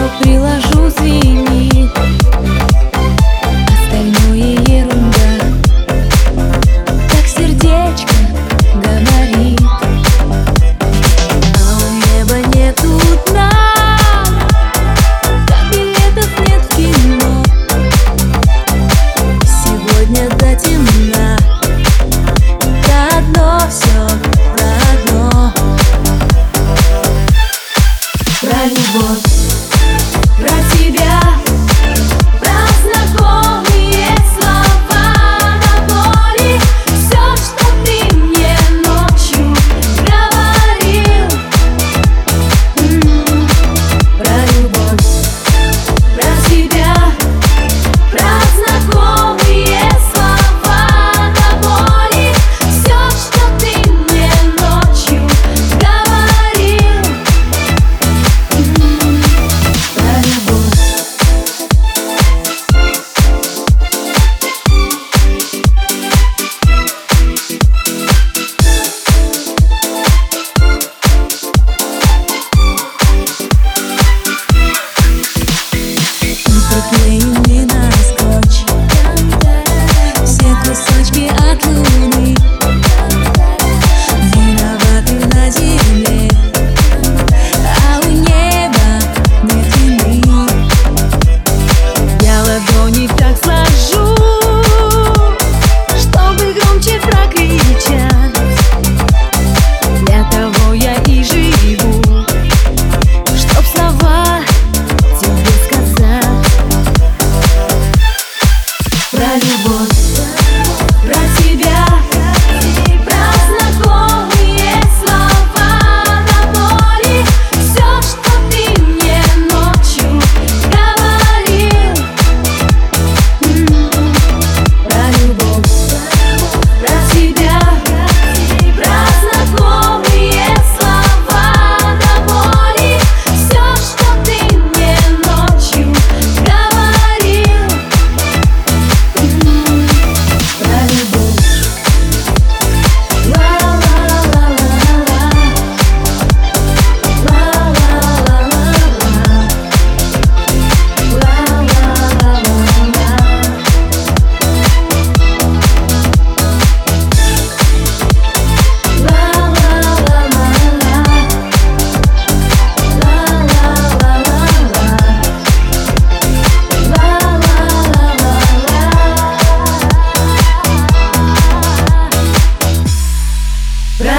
руку приложу.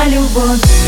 Любовь,